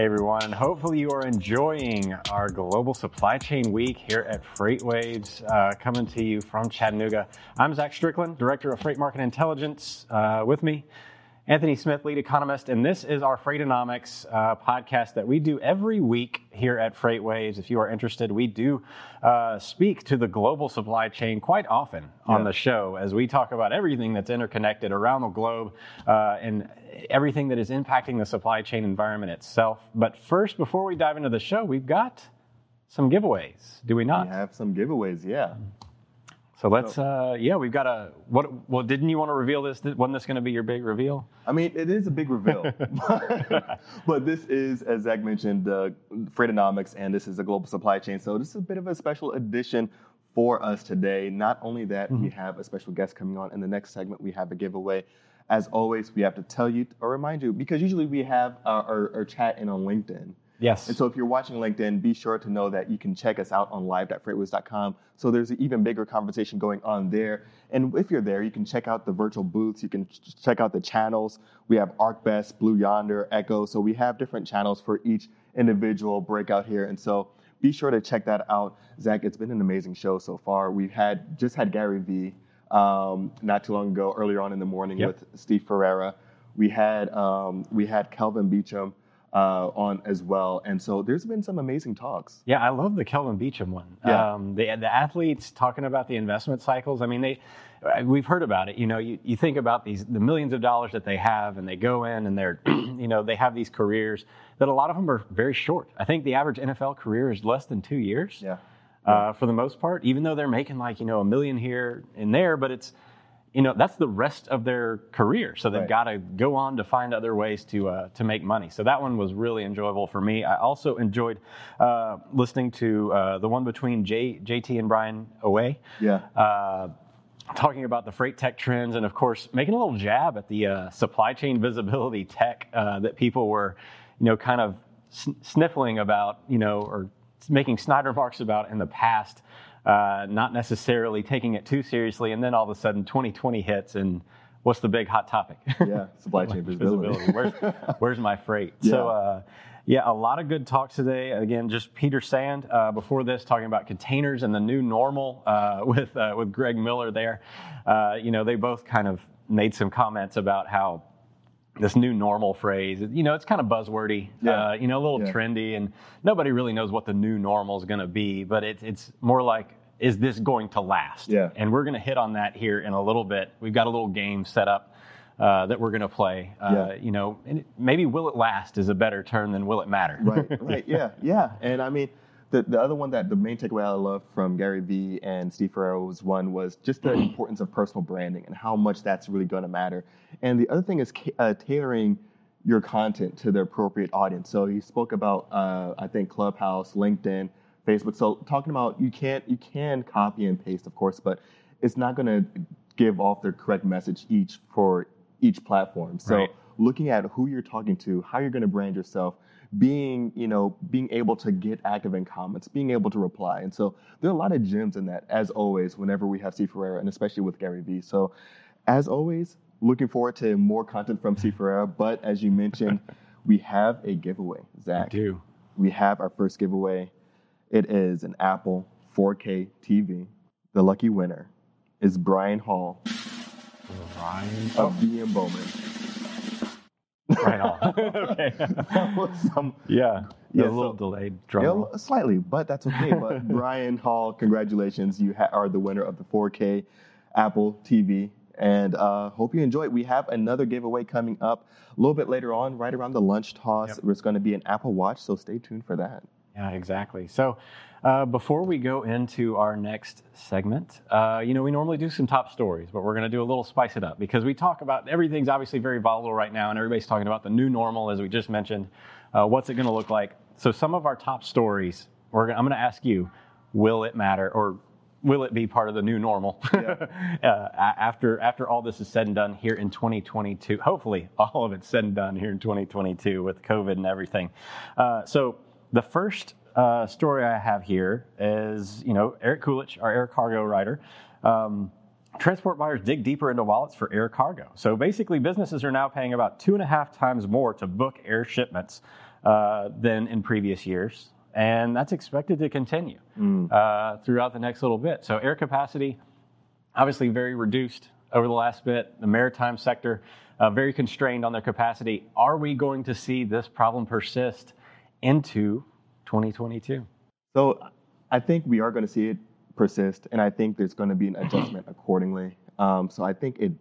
Hey everyone, hopefully you are enjoying our global supply chain week here at FreightWaves, uh, coming to you from Chattanooga. I'm Zach Strickland, Director of Freight Market Intelligence. Uh, with me, Anthony Smith, lead economist, and this is our Freightonomics uh, podcast that we do every week here at FreightWaves. If you are interested, we do uh, speak to the global supply chain quite often on yeah. the show as we talk about everything that's interconnected around the globe uh, and everything that is impacting the supply chain environment itself. But first, before we dive into the show, we've got some giveaways, do we not? We have some giveaways, yeah. So let's, uh, yeah, we've got a, what, well, didn't you want to reveal this? Wasn't this going to be your big reveal? I mean, it is a big reveal. but, this is, as Zach mentioned, uh, Freightonomics, and this is a global supply chain. So this is a bit of a special edition for us today. Not only that, mm-hmm. we have a special guest coming on. In the next segment, we have a giveaway. As always, we have to tell you or remind you, because usually we have our, our, our chat in on LinkedIn. Yes. And so if you're watching LinkedIn, be sure to know that you can check us out on live.freightwaves.com. So there's an even bigger conversation going on there. And if you're there, you can check out the virtual booths. You can check out the channels. We have ArcBest, Blue Yonder, Echo. So we have different channels for each individual breakout here. And so be sure to check that out. Zach, it's been an amazing show so far. We've had just had Gary Vee um, not too long ago, earlier on in the morning yep. with Steve Ferreira. We had um, we had Kelvin Beachum uh, on as well. And so there's been some amazing talks. Yeah, I love the Kelvin Beachum one. Yeah. Um, the, the athletes talking about the investment cycles. I mean, they we've heard about it. You know, you, you think about these the millions of dollars that they have, and they go in and they're, you know, they have these careers that a lot of them are very short. I think the average NFL career is less than two years. Yeah. Uh, for the most part, even though they're making like you know a million here and there, but it's you know that's the rest of their career. So they've right. got to go on to find other ways to uh, to make money. So that one was really enjoyable for me. I also enjoyed uh, listening to uh, the one between J, jt and brian away. Yeah. Uh, talking about the freight tech trends and of course making a little jab at the uh, supply chain visibility tech uh, that people were you know kind of sniffling about you know or making snide remarks about in the past uh, not necessarily taking it too seriously, and then all of a sudden 2020 hits and what's the big hot topic? Yeah, supply chain visibility. visibility. Where's, where's my freight? Yeah. So, uh, yeah, a lot of good talk today. Again, just Peter Sand uh, before this talking about containers and the new normal uh, with uh, with Greg Miller there. Uh, you know, they both kind of made some comments about how this new normal phrase. You know, it's kind of buzzwordy. Yeah. Uh, you know, a little yeah. trendy, and nobody really knows what the new normal is going to be. But it's it's more like, is this going to last? Yeah. And we're going to hit on that here in a little bit. We've got a little game set up. Uh, that we're going to play. Uh, yeah. You know, maybe will it last is a better term than will it matter. right, right, yeah, yeah. And I mean, the, the other one that the main takeaway I love from Gary Vee and Steve Ferreira's one was just the importance of personal branding and how much that's really going to matter. And the other thing is uh, tailoring your content to the appropriate audience. So he spoke about uh, I think Clubhouse, LinkedIn, Facebook. So talking about you can't you can copy and paste, of course, but it's not going to give off the correct message each for each platform. So right. looking at who you're talking to, how you're going to brand yourself being, you know, being able to get active in comments, being able to reply. And so there are a lot of gems in that, as always, whenever we have Steve Ferreira and especially with Gary Vee. So as always, looking forward to more content from Steve Ferreira. But as you mentioned, we have a giveaway, Zach. We do. We have our first giveaway. It is an Apple 4K TV. The lucky winner is Brian Hall. Brian of BM Bowman. Right on. okay. that was some. Yeah. Yeah, a little so, delayed drum yeah, slightly, but that's okay. But Brian Hall, congratulations! You ha- are the winner of the 4K Apple TV, and uh, hope you enjoy it. We have another giveaway coming up a little bit later on, right around the lunch toss. Yep. It's going to be an Apple Watch, so stay tuned for that. Yeah, exactly. So, uh, before we go into our next segment, uh, you know, we normally do some top stories, but we're going to do a little spice it up because we talk about everything's obviously very volatile right now, and everybody's talking about the new normal, as we just mentioned. Uh, what's it going to look like? So, some of our top stories, gonna, I'm going to ask you, will it matter, or will it be part of the new normal yeah. uh, after after all this is said and done here in 2022? Hopefully, all of it's said and done here in 2022 with COVID and everything. Uh, so, the first uh, story I have here is, you know, Eric Kulisch, our air cargo writer. Um, transport buyers dig deeper into wallets for air cargo. So basically, businesses are now paying about two and a half times more to book air shipments uh, than in previous years. And that's expected to continue uh, throughout the next little bit. So, air capacity, obviously, very reduced over the last bit. The maritime sector, uh, very constrained on their capacity. Are we going to see this problem persist into 2022? So I think we are going to see it persist, and I think there's going to be an adjustment accordingly. Um, so I think it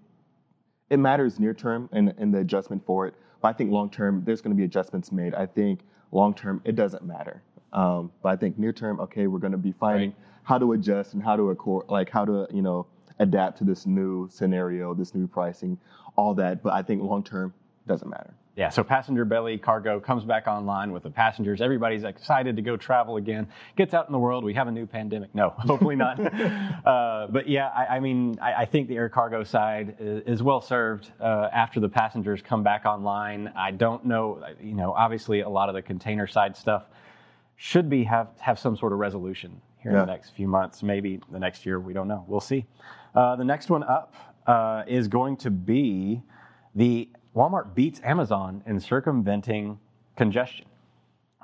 it matters near term and, and the adjustment for it, but I think long term there's going to be adjustments made. I think long term it doesn't matter, um, but I think near term, okay, we're going to be finding Right. how to adjust and how to accord, like how to you know adapt to this new scenario, this new pricing, all that. But I think long term doesn't matter. Yeah, so passenger belly cargo comes back online with the passengers. Everybody's excited to go travel again. Gets out in the world. We have a new pandemic. No, hopefully not. uh, but yeah, I, I mean, I, I think the air cargo side is, is well served uh, after the passengers come back online. I don't know, you know, obviously a lot of the container side stuff should be have have some sort of resolution here in the next few months, maybe the next year. We don't know. We'll see. Uh, the next one up uh, is going to be the Walmart beats Amazon in circumventing congestion.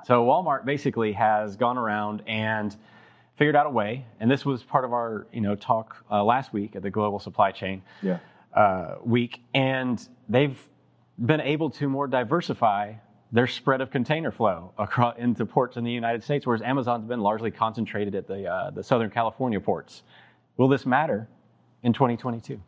So Walmart basically has gone around and figured out a way, and this was part of our you know talk uh, last week at the Global Supply Chain Yeah. uh, week, and they've been able to more diversify their spread of container flow across into ports in the United States, whereas Amazon's been largely concentrated at the uh, the Southern California ports. Will this matter in 2022?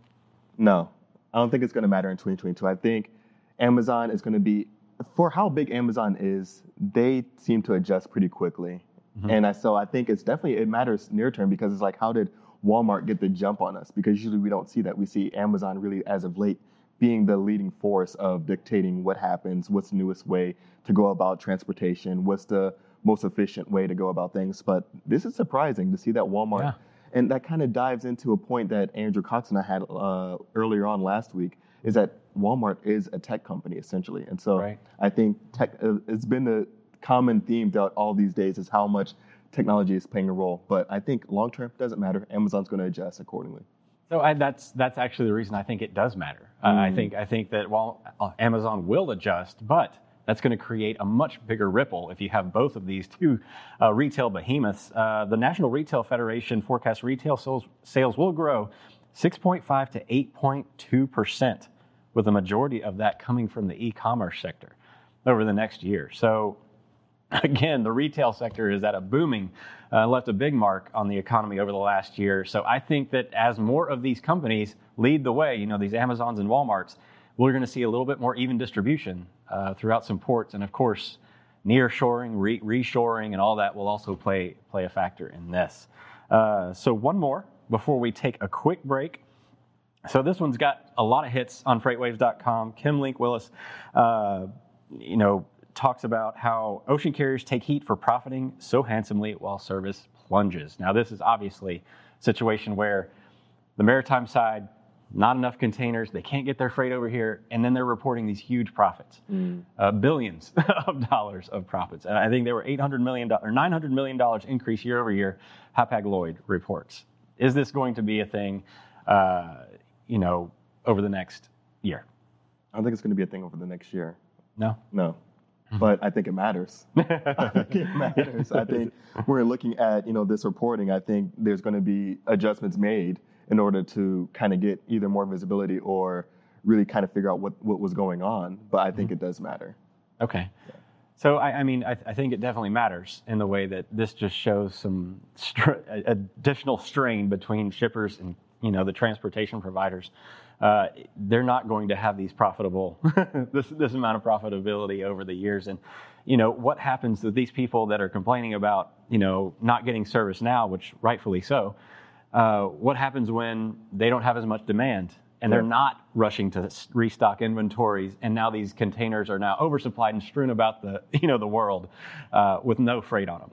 No, I don't think it's going to matter in 2022. I think Amazon is going to be, for how big Amazon is, they seem to adjust pretty quickly. And I, so I think it's definitely, it matters near term because it's like, how did Walmart get the jump on us? Because usually we don't see that. We see Amazon really, as of late, being the leading force of dictating what happens, what's the newest way to go about transportation, what's the most efficient way to go about things. But this is surprising to see that Walmart Yeah. and that kind of dives into a point that Andrew Cox and I had uh, earlier on last week is that Walmart is a tech company essentially. And so Right. I think tech, uh, it's been the common theme throughout all these days is how much technology is playing a role. But I think long term doesn't matter. Amazon's going to adjust accordingly. So I, that's that's actually the reason I think it does matter. Uh, I think I think that while uh, Amazon will adjust, but that's going to create a much bigger ripple if you have both of these two uh, retail behemoths. Uh, the National Retail Federation forecasts retail sales sales will grow 6.5 to 8.2 percent, with the majority of that coming from the e-commerce sector over the next year. So again, the retail sector is at a booming, uh, left a big mark on the economy over the last year. So I think that as more of these companies lead the way, you know, these Amazons and Walmarts, we're going to see a little bit more even distribution uh, throughout some ports, and of course, nearshoring, re- reshoring, and all that will also play play a factor in this. Uh, so one more before we take a quick break. So this one's got a lot of hits on FreightWaves.com. Kim Link-Wills, uh, you know, talks about how ocean carriers take heat for profiting so handsomely while service plunges. Now, this is obviously a situation where the maritime side, not enough containers, they can't get their freight over here, and then they're reporting these huge profits, uh, billions of dollars of profits. And I think there were 800 million or 900 million dollars increase year over year. Hapag Lloyd reports. Is this going to be a thing? Uh, you know, over the next year? I don't think it's going to be a thing over the next year. No. No. Hmm. But I think it matters. I think it matters. I think we're looking at, you know, this reporting. I think there's going to be adjustments made in order to kind of get either more visibility or really kind of figure out what, what was going on. But I think mm-hmm. it does matter. Okay. So I, I mean, I, I think it definitely matters in the way that this just shows some str- additional strain between shippers and you know the transportation providers. Uh, they're not going to have these profitable this this amount of profitability over the years, and you know what happens to these people that are complaining about you know not getting service now, which rightfully so. Uh, what happens when they don't have as much demand and they're not rushing to restock inventories, and now these containers are now oversupplied and strewn about the you know the world uh, with no freight on them.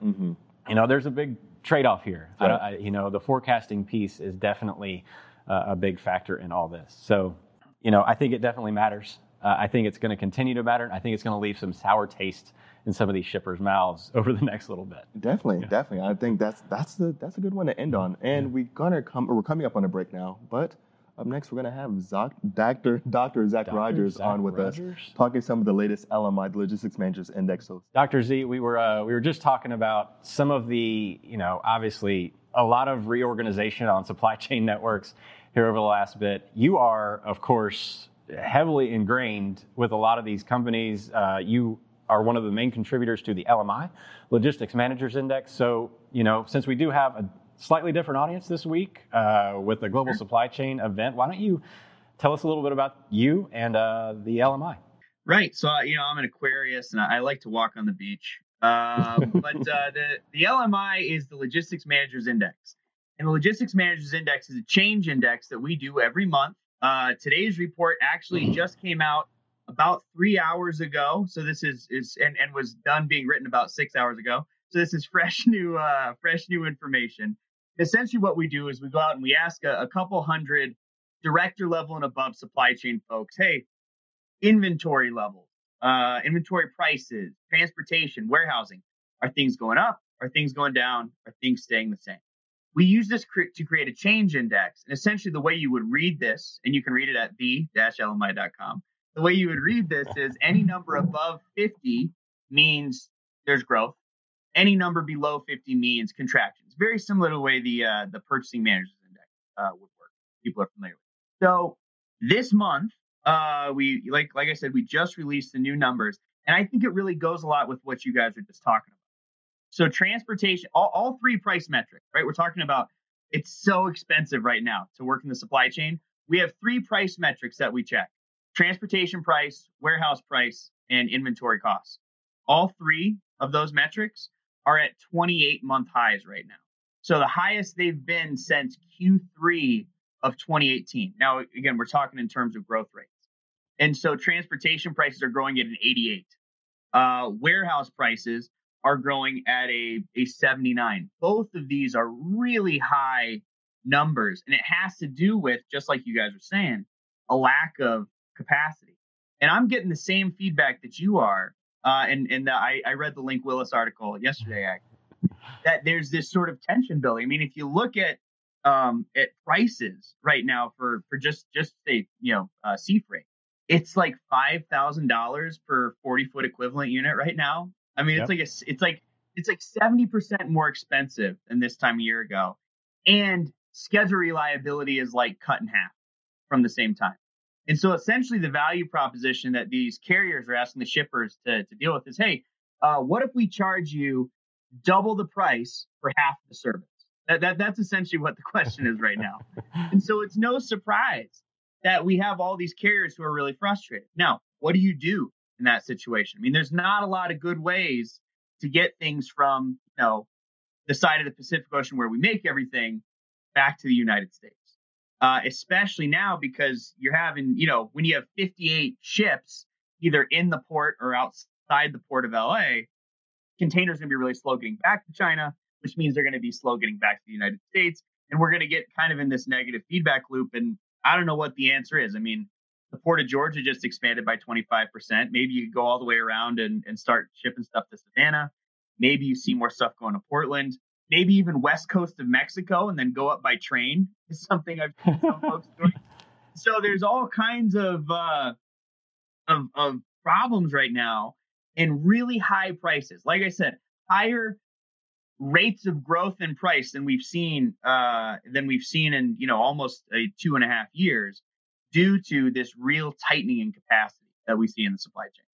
You know, there's a big trade-off here. I, Yeah. I, you know, the forecasting piece is definitely uh, a big factor in all this. So, you know, I think it definitely matters. Uh, I think it's going to continue to matter. and I think it's going to leave some sour taste in some of these shippers' mouths over the next little bit. Definitely, definitely. I think that's that's the that's a good one to end on. And we're gonna come we're coming up on a break now, but Up next, we're going to have Zach, Dr. Dr. Zac Dr. Rogers Zach on with Rogers? us, talking some of the latest LMI, the Logistics Managers Index. So Dr. Z, we were uh, we were just talking about some of the you know obviously a lot of reorganization on supply chain networks here over the last bit. You are of course heavily ingrained with a lot of these companies. Uh, you are one of the main contributors to the LMI Logistics Managers Index. So you know since we do have a slightly different audience this week uh, with the global supply chain event, why don't you tell us a little bit about you and uh, the LMI? Right. So uh, you know, I'm an Aquarius, and I, like to walk on the beach. Um, but uh, the the LMI is the Logistics Managers Index, and the Logistics Managers Index is a change index that we do every month. Uh, today's report actually just came out about three hours ago. So this is is and, and was done being written about six hours ago. So this is fresh new uh, fresh new information. Essentially, what we do is we go out and we ask a, a couple hundred director level and above supply chain folks, hey, inventory levels, uh, inventory prices, transportation, warehousing. Are things going up? Are things going down? Are things staying the same? We use this cre- to create a change index. And essentially, the way you would read this, and you can read it at the-lmi.com, the way you would read this is any number above 50 means there's growth. Any number below 50 means contractions. Very similar to the way the uh, the purchasing managers index uh, would work. People are familiar with. So this month, uh, we like like I said, we just released the new numbers, and I think it really goes a lot with what you guys are just talking about. So transportation, all, all three price metrics, right? We're talking about it's so expensive right now to work in the supply chain. We have three price metrics that we check: transportation price, warehouse price, and inventory costs. All three of those metrics are at 28 month highs right now. So the highest they've been since Q3 of 2018. Now, again, we're talking in terms of growth rates. And so transportation prices are growing at an 88. Uh, warehouse prices are growing at a, a 79. Both of these are really high numbers. And it has to do with, just like you guys are saying, a lack of capacity. And I'm getting the same feedback that you are. Uh, and and the, I, I read the Link-Wills article yesterday, that there's this sort of tension building. I mean, if you look at um, at prices right now for for just just say you know uh, sea freight, it's like five thousand dollars per forty foot equivalent unit right now. I mean, Yep. it's like a, it's like it's like seventy percent more expensive than this time a year ago, and schedule reliability is like cut in half from the same time. And so essentially, the value proposition that these carriers are asking the shippers to, to deal with is, hey, uh, what if we charge you double the price for half the service? That, that that's essentially what the question is right now. And so it's no surprise that we have all these carriers who are really frustrated. Now, what do you do in that situation? I mean, there's not a lot of good ways to get things from, you know, the side of the Pacific Ocean where we make everything back to the United States. Uh, especially now because you're having, you know, when you have 58 ships either in the port or outside the port of LA, containers going to be really slow getting back to China, which means they're going to be slow getting back to the United States. And we're going to get kind of in this negative feedback loop. And I don't know what the answer is. I mean, the port of Georgia just expanded by 25%. Maybe you go all the way around and, and start shipping stuff to Savannah. Maybe you see more stuff going to Portland. Maybe even west coast of Mexico and then go up by train is something I've seen some folks doing. So there's all kinds of, uh, of of problems right now and really high prices. Like I said, higher rates of growth in price than we've seen uh, than we've seen in you know almost a two and a half years due to this real tightening in capacity that we see in the supply chain.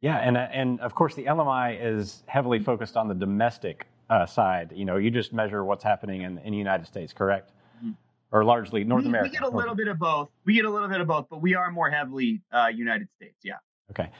Yeah, and uh, and of course the LMI is heavily focused on the domestic uh, side. You know, you just measure what's happening in, in the United States, correct? Mhm. Or largely North we, America. We get a little bit of both. We get a little bit of both, but we are more heavily uh, United States. Yeah. Okay.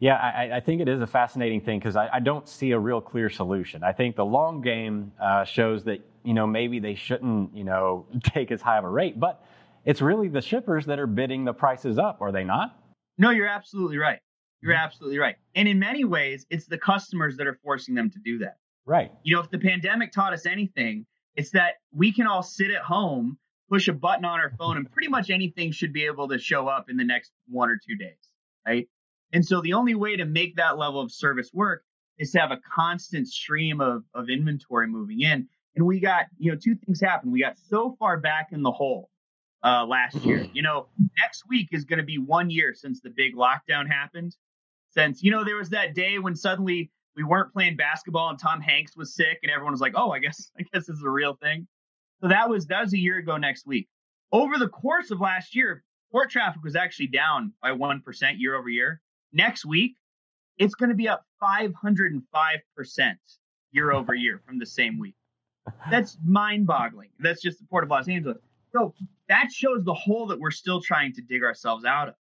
Yeah, I, I think it is a fascinating thing because I, I don't see a real clear solution. I think the long game uh, shows that you know maybe they shouldn't you know take as high of a rate, but it's really the shippers that are bidding the prices up, are they not? No, you're absolutely right. You're Mm-hmm. absolutely right. And in many ways, it's the customers that are forcing them to do that. Right. You know, if the pandemic taught us anything, it's that we can all sit at home, push a button on our phone, and pretty much anything should be able to show up in the next one or two days, right? And so the only way to make that level of service work is to have a constant stream of, of inventory moving in. And we got, you know, two things happened. We got so far back in the hole uh, last year. You know, next week is going to be one year since the big lockdown happened. Since you know there was that day when suddenly we weren't playing basketball and Tom Hanks was sick and everyone was like, "Oh, I guess I guess this is a real thing." So that was that was a year ago next week. Over the course of last year, port traffic was actually down by 1% year over year. Next week, it's going to be up 505% year over year from the same week. That's mind boggling. That's just the Port of Los Angeles. So that shows the hole that we're still trying to dig ourselves out of.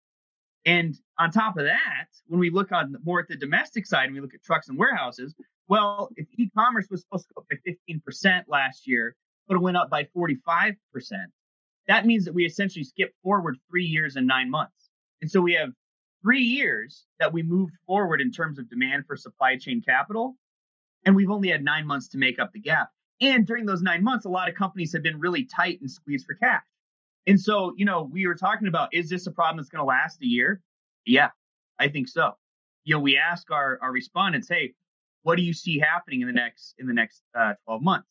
And on top of that, when we look on more at the domestic side and we look at trucks and warehouses, well, if e-commerce was supposed to go up by 15% last year, but it went up by 45%, that means that we essentially skipped forward three years and nine months. And so we have three years that we moved forward in terms of demand for supply chain capital. And we've only had nine months to make up the gap. And during those nine months, a lot of companies have been really tight and squeezed for cash. And so, you know, we were talking about is this a problem that's going to last a year? Yeah, I think so. You know, we ask our our respondents, hey, what do you see happening in the next in the next uh, 12 months?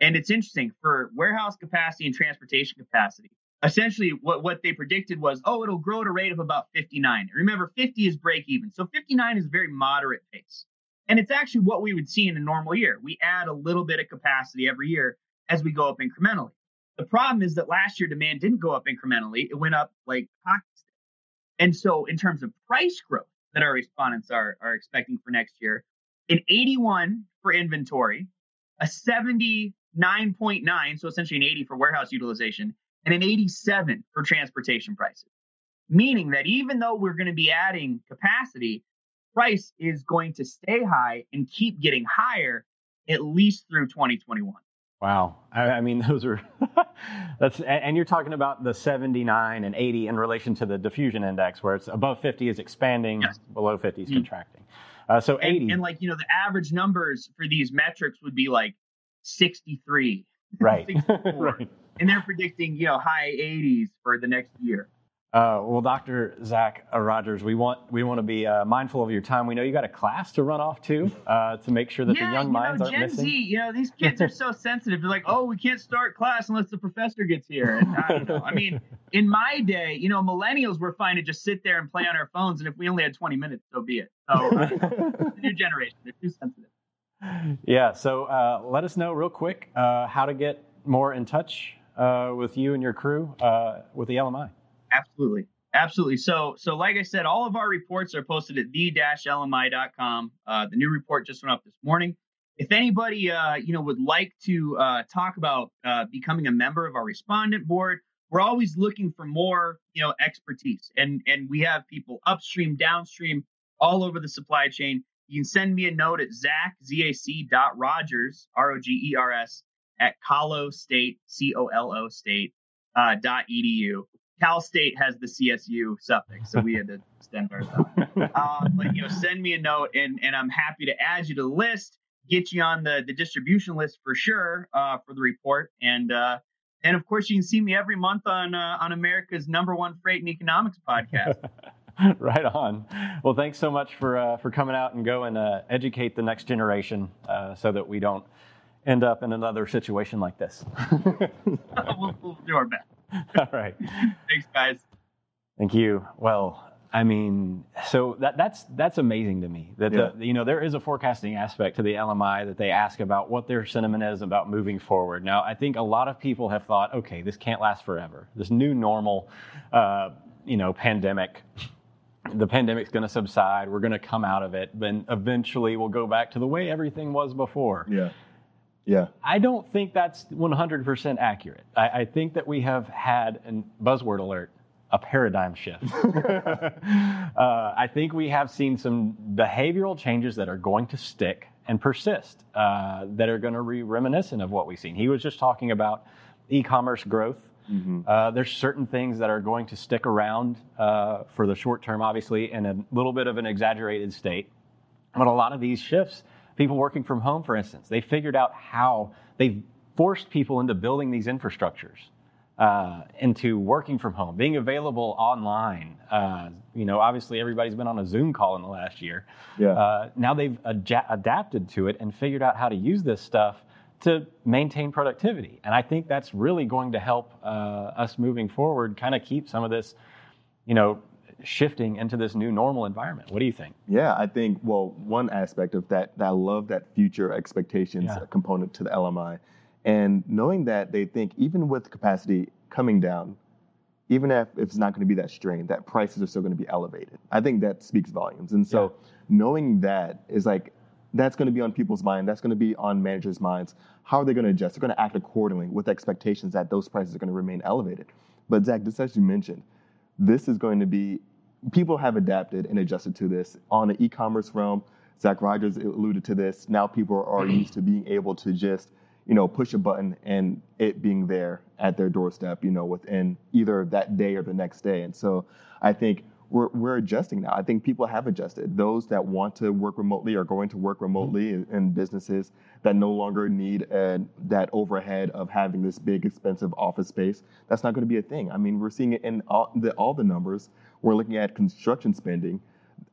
And it's interesting for warehouse capacity and transportation capacity. Essentially, what, what they predicted was, oh, it'll grow at a rate of about 59. Remember, 50 is break even. So 59 is a very moderate pace. And it's actually what we would see in a normal year. We add a little bit of capacity every year as we go up incrementally. The problem is that last year demand didn't go up incrementally, it went up like hockey. And so, in terms of price growth that our respondents are, are expecting for next year, an 81 for inventory, a 79.9, so essentially an 80 for warehouse utilization, and an 87 for transportation prices. Meaning that even though we're going to be adding capacity, price is going to stay high and keep getting higher at least through 2021. Wow. I, I mean, those are, that's, and you're talking about the 79 and 80 in relation to the diffusion index, where it's above 50 is expanding, yes. below 50 is mm-hmm. contracting. Uh, so 80. And, and, like, you know, the average numbers for these metrics would be like 63. Right. right. And they're predicting, you know, high 80s for the next year. Uh, well, Dr. Zac uh, Rogers, we want we want to be uh, mindful of your time. We know you got a class to run off to uh, to make sure that yeah, the young minds know, aren't Gen missing. Z, you know, these kids are so sensitive. They're like, oh, we can't start class unless the professor gets here. And I don't know. I mean, in my day, you know, millennials were fine to just sit there and play on our phones, and if we only had 20 minutes, so be it. So, uh, the new generation, they're too sensitive. Yeah. So, uh, let us know real quick how to get more in touch with you and your crew with the LMI. Absolutely. Absolutely. So, so like I said, all of our reports are posted at the-lmi.com. Uh, the new report just went up this morning. If anybody, uh, you know, would like to uh, talk about uh, becoming a member of our respondent board, we're always looking for more, you know, expertise, and and we have people upstream, downstream, all over the supply chain. You can send me a note at Zac Z A C dot Rogers R O G E R S at Colo State C O L O State uh, dot edu. Cal State has the CSU suffix, so we had to extend ourselves. uh, but you know, send me a note, and and I'm happy to add you to the list, get you on the the distribution list for sure uh, for the report, and uh, and of course you can see me every month on uh, on America's number one freight and economics podcast. right on. Well, thanks so much for uh, for coming out and go and uh, educate the next generation, so that we don't end up in another situation like this. we'll, we'll do our best. All right. Thanks, guys. Thank you. Well, I mean, so that that's that's amazing to me. That yeah. the, you know there is a forecasting aspect to the LMI that they ask about what their sentiment is about moving forward. Now, I think a lot of people have thought, okay, this can't last forever. This new normal, uh, you know, pandemic. The pandemic's going to subside. We're going to come out of it, then eventually we'll go back to the way everything was before. Yeah. Yeah. I don't think that's 100% accurate. I, I think that we have had, a buzzword alert, a paradigm shift. uh, I think we have seen some behavioral changes that are going to stick and persist, uh, that are going to be reminiscent of what we've seen. He was just talking about e commerce growth. Mm-hmm. Uh, there's certain things that are going to stick around uh, for the short term, obviously, in a little bit of an exaggerated state. But a lot of these shifts people working from home, for instance. They figured out how they forced people into building these infrastructures, uh, into working from home, being available online. Uh, you know, obviously everybody's been on a Zoom call in the last year. Yeah. Uh, now they've ad- adapted to it and figured out how to use this stuff to maintain productivity. And I think that's really going to help uh, us moving forward, kind of keep some of this, you know, shifting into this new normal environment. What do you think? Yeah, I think well, one aspect of that, that I love that future expectations Yeah. component to the LMI, and knowing that they think even with capacity coming down, even if, if it's not going to be that strain, that prices are still going to be elevated. I think that speaks volumes. And so knowing that is like that's going to be on people's mind. That's going to be on managers' minds. How are they going to adjust? They're going to act accordingly with expectations that those prices are going to remain elevated. But Zach, just as you mentioned, this is going to be people have adapted and adjusted to this on the e-commerce realm. Zac Rogers alluded to this. Now people are used to being able to just you know push a button and it being there at their doorstep. You know within either that day or the next day. And so I think we're we're adjusting now. I think people have adjusted. Those that want to work remotely are going to work remotely in, in businesses that no longer need uh, that overhead of having this big expensive office space. That's not going to be a thing. I mean, we're seeing it in all the all the numbers. We're looking at construction spending.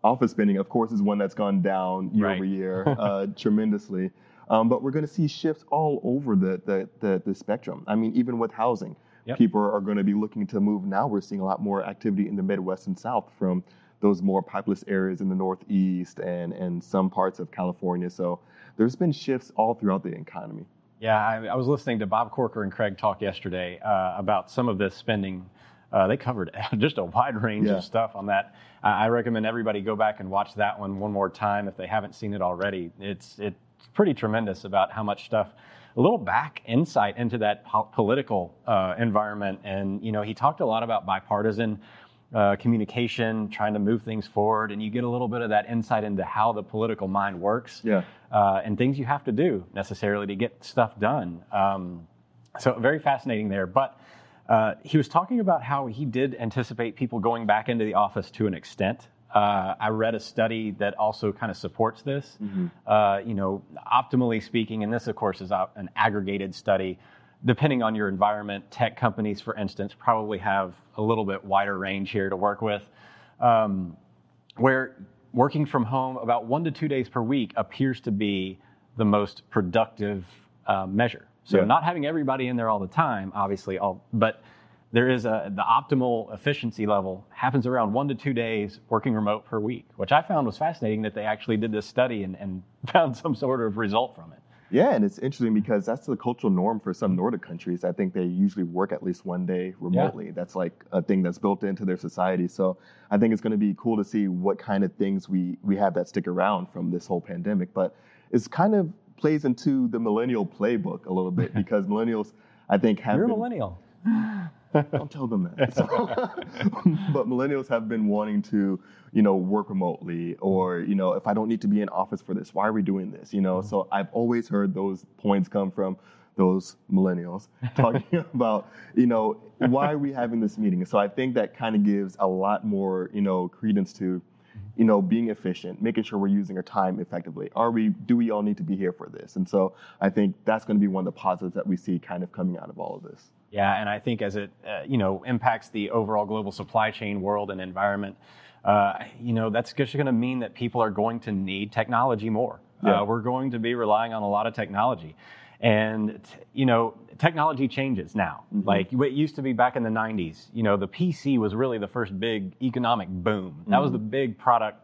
Office spending, of course, is one that's gone down year Right. over year uh, tremendously. Um, but we're going to see shifts all over the, the, the, the spectrum. I mean, even with housing, Yep. people are going to be looking to move. Now we're seeing a lot more activity in the Midwest and South from those more populous areas in the Northeast and, and some parts of California. So there's been shifts all throughout the economy. Yeah, I, I was listening to Bob Corker and Craig talk yesterday uh, about some of this spending. Uh, they covered just a wide range Yeah. of stuff on that. I, I recommend everybody go back and watch that one one more time if they haven't seen it already. It's it's pretty tremendous about how much stuff. A little back insight into that po- political uh, environment, and you know, he talked a lot about bipartisan uh, communication, trying to move things forward, and you get a little bit of that insight into how the political mind works Yeah. uh, and things you have to do necessarily to get stuff done. Um, so very fascinating there. But uh, he was talking about how he did anticipate people going back into the office to an extent. Uh, I read a study that also kind of supports this. Uh, you know, optimally speaking, and this, of course, is an aggregated study. Depending on your environment, tech companies, for instance, probably have a little bit wider range here to work with. Um, where working from home about one to two days per week appears to be the most productive uh, measure. So Yeah. not having everybody in there all the time, obviously, all, but there is a the optimal efficiency level happens around one to two days working remote per week, which I found was fascinating that they actually did this study and, and found some sort of result from it. Yeah, and it's interesting because that's the cultural norm for some Nordic countries. I think they usually work at least one day remotely. Yeah. That's like a thing that's built into their society. So I think it's going to be cool to see what kind of things we we have that stick around from this whole pandemic. But it's kind of plays into the millennial playbook a little bit because millennials, I think, have You're a millennial. don't tell them that. So, but millennials have been wanting to, you know, work remotely, or you know, if I don't need to be in office for this, why are we doing this? You know, so I've always heard those points come from those millennials talking about, you know, why are we having this meeting? So I think that kind of gives a lot more, you know, credence to, you know, being efficient, making sure we're using our time effectively. Are we? Do we all need to be here for this? And so I think that's going to be one of the positives that we see kind of coming out of all of this. Yeah, and I think as it uh, you know impacts the overall global supply chain world and environment, uh, you know that's just going to mean that people are going to need technology more. Yeah. Uh, we're going to be relying on a lot of technology, and t- you know technology changes now. Like what used to be back in the '90s, you know the PC was really the first big economic boom. That was the big product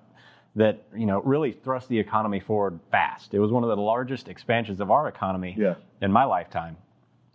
that you know really thrust the economy forward fast. It was one of the largest expansions of our economy Yeah. in my lifetime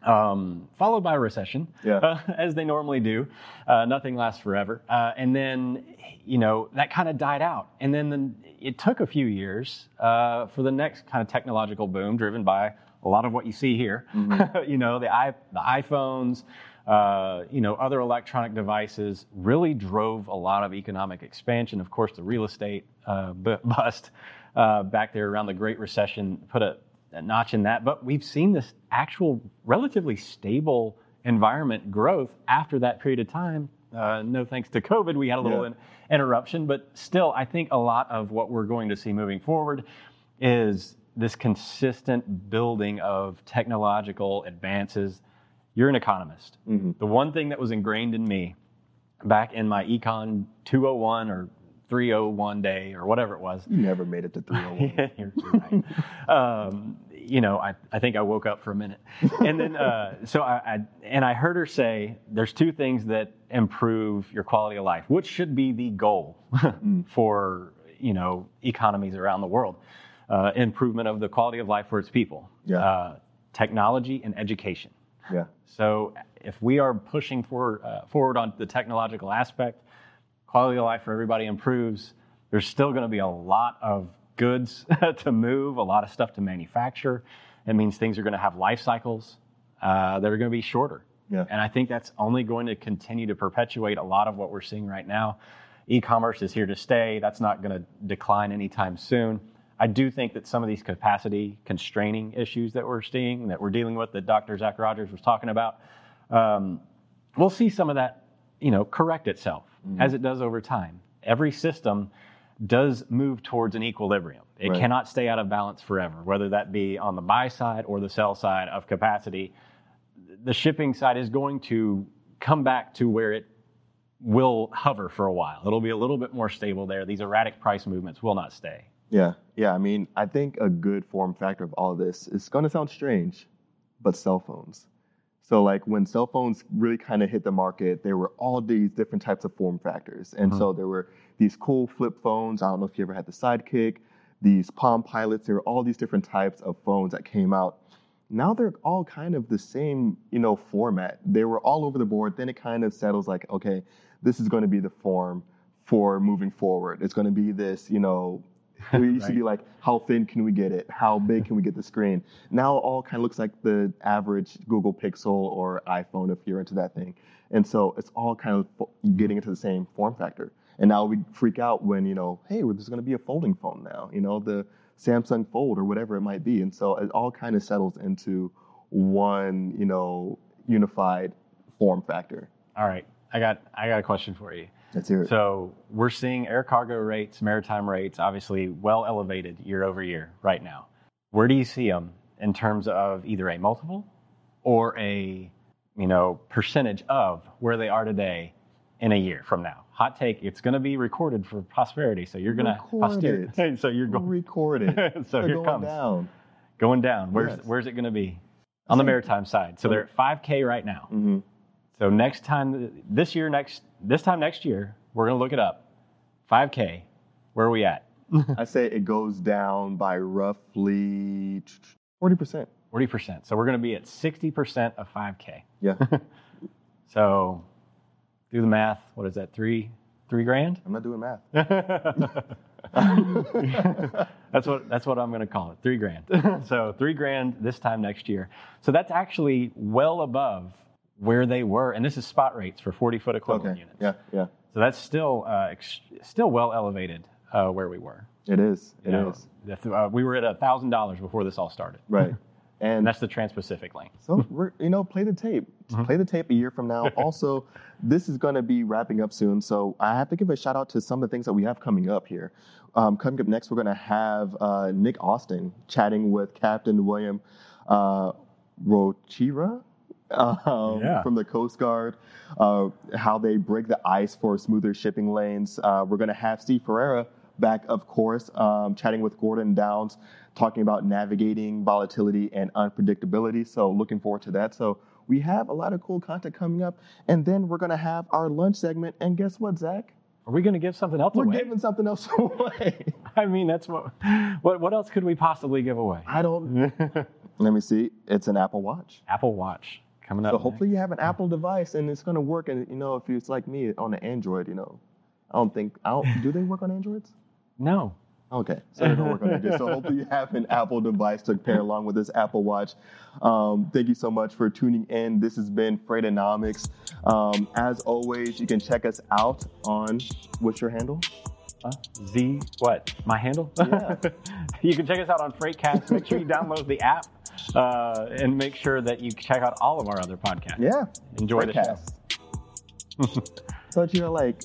um, followed by a recession, Yeah. uh, as they normally do. Uh, nothing lasts forever. Uh, and then, you know, that kind of died out. And then the, it took a few years uh, for the next kind of technological boom, driven by a lot of what you see here. you know, the, i the iPhones, uh, you know, other electronic devices really drove a lot of economic expansion. Of course, the real estate uh, bust uh, back there around the Great Recession put a notch in that. But we've seen this actual relatively stable environment growth after that period of time. Uh, no thanks to COVID, we had a little Yeah. in- interruption, but still, I think a lot of what we're going to see moving forward is this consistent building of technological advances. You're an economist. The one thing that was ingrained in me back in my econ 201 or 301 day or whatever it was You never made it to 301. yeah, you're right. um, you know, I, I think I woke up for a minute. And then, uh, so I, I, and I heard her say there's two things that improve your quality of life, which should be the goal for, you know, economies around the world. Uh, improvement of the quality of life for its people. Yeah. Uh, technology and education. Yeah. So if we are pushing forward, uh, forward on the technological aspect, quality of life for everybody improves. There's still going to be a lot of goods to move, a lot of stuff to manufacture. It means things are going to have life cycles uh, that are going to be shorter. Yeah. And I think that's only going to continue to perpetuate a lot of what we're seeing right now. E-commerce is here to stay. That's not going to decline anytime soon. I do think that some of these capacity constraining issues that we're seeing, that we're dealing with, that Dr. Zac Rogers was talking about, um, we'll see some of that, you know, correct itself mm-hmm. as it does over time. Every system does move towards an equilibrium. It Right. cannot stay out of balance forever, whether that be on the buy side or the sell side of capacity. The shipping side is going to come back to where it will hover for a while. It'll be a little bit more stable there. These erratic price movements will not stay. Yeah, yeah. I mean, I think a good form factor of all this is going to sound strange, but cell phones. So, like when cell phones really kind of hit the market, there were all these different types of form factors, and so mm-hmm. there were these cool flip phones. I don't know if you ever had the Sidekick, these Palm Pilots. There were all these different types of phones that came out. Now they're all kind of the same, you know, format. They were all over the board. Then it kind of settles like, okay, this is going to be the form for moving forward. It's going to be this, you know, it used to be like, how thin can we get it? How big can we get the screen? Now it all kind of looks like the average Google Pixel or iPhone if you're into that thing. And so it's all kind of getting into the same form factor. And now we freak out when, you know, hey, well, there's going to be a folding phone now, you know, the Samsung Fold or whatever it might be. And so it all kind of settles into one, you know, unified form factor. All right, I got I got a question for you. Let's hear it. So we're seeing air cargo rates, maritime rates, obviously well elevated year over year right now. Where do you see them in terms of either a multiple or a you know percentage of where they are today in a year from now? Hot take: It's going to be recorded for posterity, so you're going to Record it. So you're going Record it. so They're here going comes down. going down. Where's Yes. where's it going to be on the maritime side? So they're at 5K right now. hmm So next time, this year, next this time next year, we're gonna look it up. 5K, where are we at? I say it goes down by roughly 40%. 40%. So we're gonna be at 60% of 5K. Yeah. So do the math. What is that? Three three grand? I'm not doing math. that's what that's what I'm going to call it. Three grand. so three grand this time next year. So that's actually well above where they were, and this is spot rates for 40 foot equivalent Okay. units. Yeah, yeah. So that's still uh, ex- still well elevated uh, where we were. It is. It You is. know, uh, we were at thousand dollars before this all started, Right. and And that's the Trans-Pacific lane. so we're, you know, play the tape. Mm-hmm. Play the tape a year from now. also, this is going to be wrapping up soon, so I have to give a shout out to some of the things that we have coming up here. Um, coming up next, we're going to have uh, Nick Austin chatting with Captain William uh, Rochira. Um, Yeah. From the Coast Guard, uh, how they break the ice for smoother shipping lanes. Uh, we're going to have Steve Ferreira back, of course, um, chatting with Gordon Downs, talking about navigating volatility and unpredictability. So, looking forward to that. So, we have a lot of cool content coming up. And then we're going to have our lunch segment. And guess what, Zach? Are we going to give something else We're away? giving something else away. I mean, that's what, what. What else could we possibly give away? I don't, let me see. It's an Apple Watch. Apple Watch coming up. So hopefully you have an Apple device and it's going to work. And you know, if it's like me on an Android, you know, I don't think I don't. Do they work on Androids? No. Okay, so they don't work on Android. So hopefully you have an Apple device to pair along with this Apple Watch. Um, thank you so much for tuning in. This has been Freightonomics. Um, as always, you can check us out on what's your handle? Uh, Z what? My handle? Yeah. you can check us out on Freightcast. Make sure you download the app uh, and make sure that you check out all of our other podcasts. Yeah, Enjoy the show. Freightcast. so you're like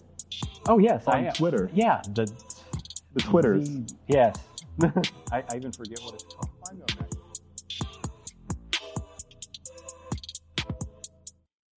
Oh yes, I On am. Twitter. Yeah, the the Twitters. Z- yes. I, I even forget what it's called.